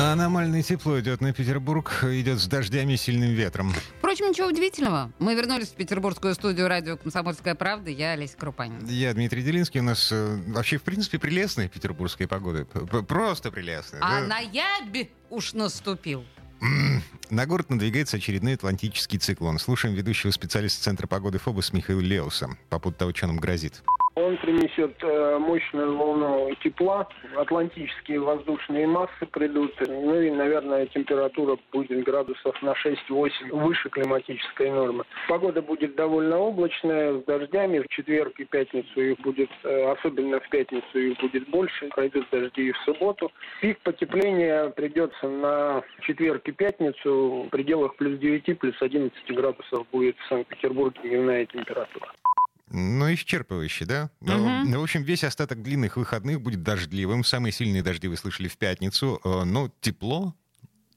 Аномальное тепло идет на Петербург, идет с дождями и сильным ветром. Впрочем, ничего удивительного. Мы вернулись в петербургскую студию радио «Комсомольская правда». Я Олеся Крупанин. Я Дмитрий Делинский. У нас э, вообще, в принципе, прелестная петербургская погода. П- Просто прелестная. А да? ноябрь уж наступил. На город надвигается очередной атлантический циклон. Слушаем ведущего специалиста Центра погоды ФОБОС Михаила Леуса по поводу того, что нам грозит. Он принесет э, мощную волну тепла, атлантические воздушные массы придут, ну и, наверное, температура будет градусов на 6-8 выше климатической нормы. Погода будет довольно облачная, с дождями. В четверг и пятницу их будет, э, особенно в пятницу их будет больше, пройдут дожди и в субботу. Пик потепления придется на четверг и пятницу в пределах плюс 9, плюс 11 градусов будет в Санкт-Петербурге дневная температура. Ну, исчерпывающе, да? Ну, Мгм. ну, в общем, весь остаток длинных выходных будет дождливым. Самые сильные дожди вы слышали в пятницу. Э, Но тепло.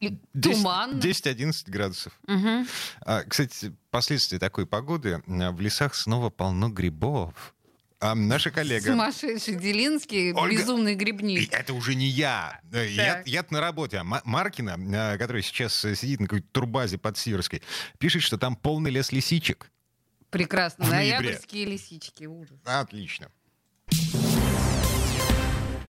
И 10 Туман. 10-11 градусов. Мгм. А, кстати, последствия такой погоды. а, В лесах снова полно грибов. А наша коллега... Сумасшедший Делинский, Ольга- безумный грибник. это уже не я. Э, Я, Так. я на работе. А Ма- Маркина, э, который сейчас э, сидит на какой-то турбазе под Сиверской, пишет, что там полный лес лисичек. Прекрасно. В. Ноябрьские лисички. Ужас. Отлично.